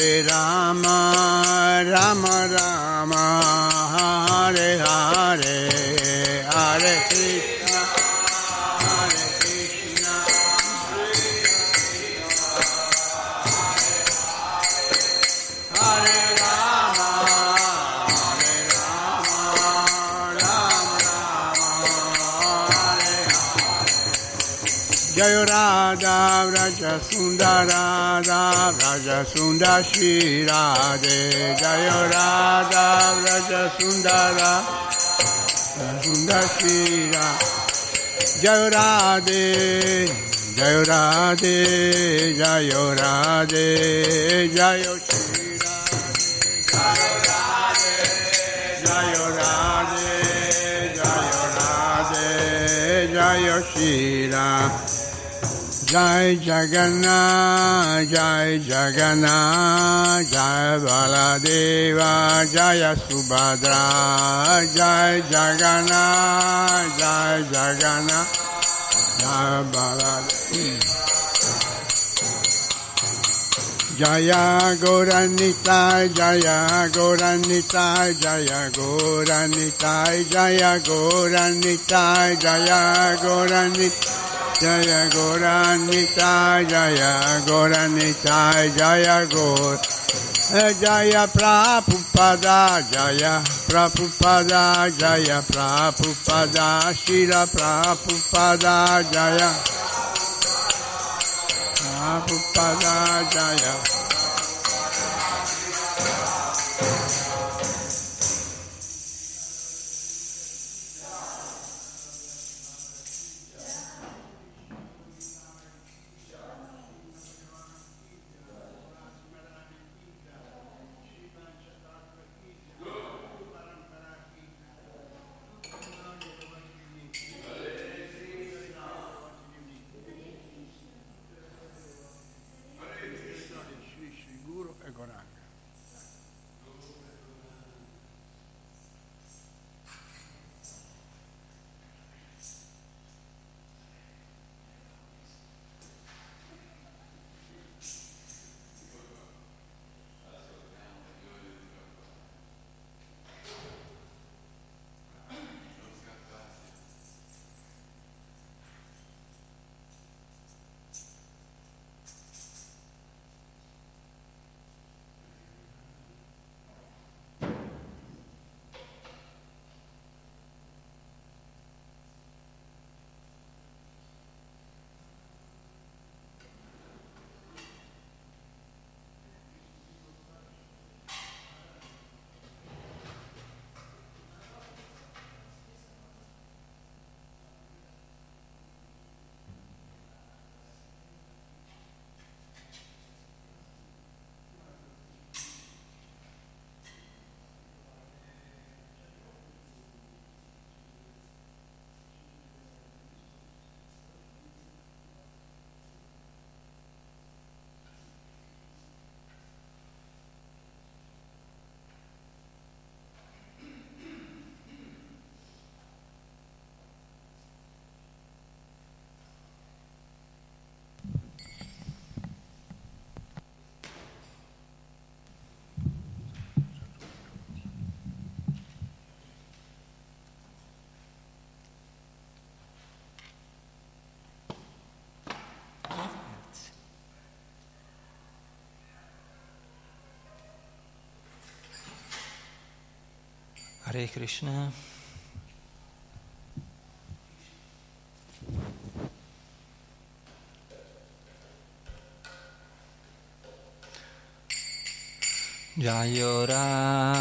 Rama Rama Rama Hare Hare Jaya Radha Vraja Sundara Radha Vraja Sundar Shri Radhe Jaya Radha Vraja Sundara Sundar Shri Jaya Radhe Jaya Radhe Jaya Radhe Jaya Jai Jagannath, Jai Jagannath, Jai Baladeva, Jaya Subhadra, Jai Jagannath, Jai Jagannath, Jai Baladeva. Jaya Gaura Nitai, Jaya Gaura Nitai, Jaya Gaura Nitai, Jaya Gaura Nitai, Jaya Gaura Nitai. Jaya Goranita, Jaya Goranita, Jaya Gor. Jaya Prabhupada, Jaya Prabhupada, Jaya Prabhupada, Srila Prabhupada, Jaya Prabhupada, Jaya. Hare Krishna. Jayora